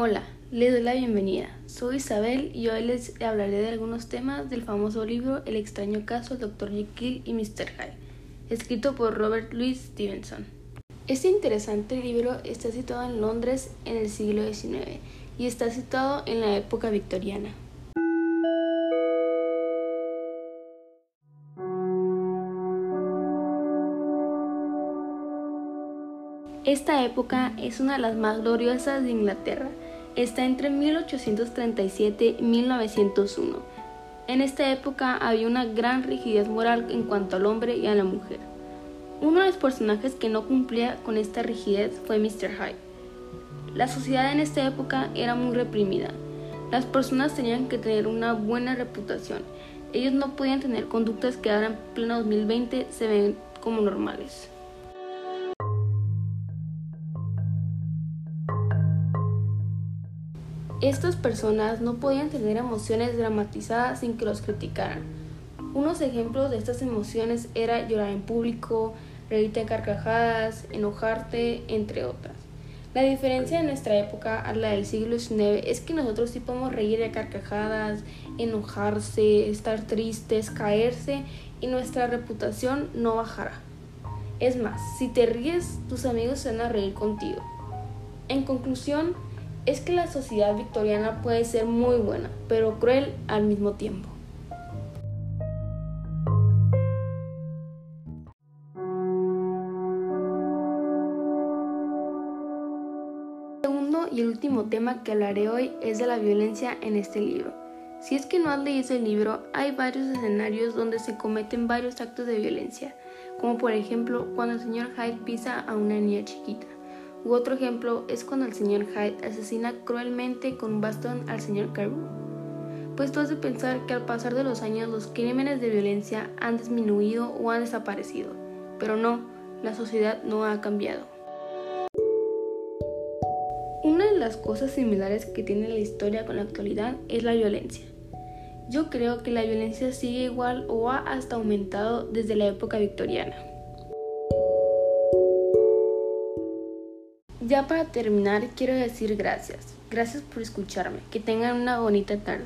Hola, les doy la bienvenida. Soy Isabel y hoy les hablaré de algunos temas del famoso libro El extraño caso del Dr. Jekyll y Mr. Hyde, escrito por Robert Louis Stevenson. Este interesante libro está situado en Londres en el siglo XIX y está situado en la época victoriana. Esta época es una de las más gloriosas de Inglaterra. Está entre 1837 y 1901. En esta época había una gran rigidez moral en cuanto al hombre y a la mujer. Uno de los personajes que no cumplía con esta rigidez fue Mr. Hyde. La sociedad en esta época era muy reprimida. Las personas tenían que tener una buena reputación. Ellos no podían tener conductas que ahora en pleno 2020 se ven como normales. Estas personas no podían tener emociones dramatizadas sin que los criticaran. Unos ejemplos de estas emociones era llorar en público, reírte a carcajadas, enojarte, entre otras. La diferencia de nuestra época a la del siglo XIX es que nosotros sí podemos reír a carcajadas, enojarse, estar tristes, caerse y nuestra reputación no bajará. Es más, si te ríes, tus amigos se van a reír contigo. En conclusión, es que la sociedad victoriana puede ser muy buena, pero cruel al mismo tiempo. El segundo y el último tema que hablaré hoy es de la violencia en este libro. Si es que no has leído el libro, hay varios escenarios donde se cometen varios actos de violencia, como por ejemplo cuando el señor Hyde pisa a una niña chiquita. U otro ejemplo es cuando el señor Hyde asesina cruelmente con un bastón al señor Carew. Pues tú de pensar que al pasar de los años los crímenes de violencia han disminuido o han desaparecido, pero no, la sociedad no ha cambiado. Una de las cosas similares que tiene la historia con la actualidad es la violencia. Yo creo que la violencia sigue igual o ha hasta aumentado desde la época victoriana. Ya para terminar, quiero decir gracias. Gracias por escucharme. Que tengan una bonita tarde.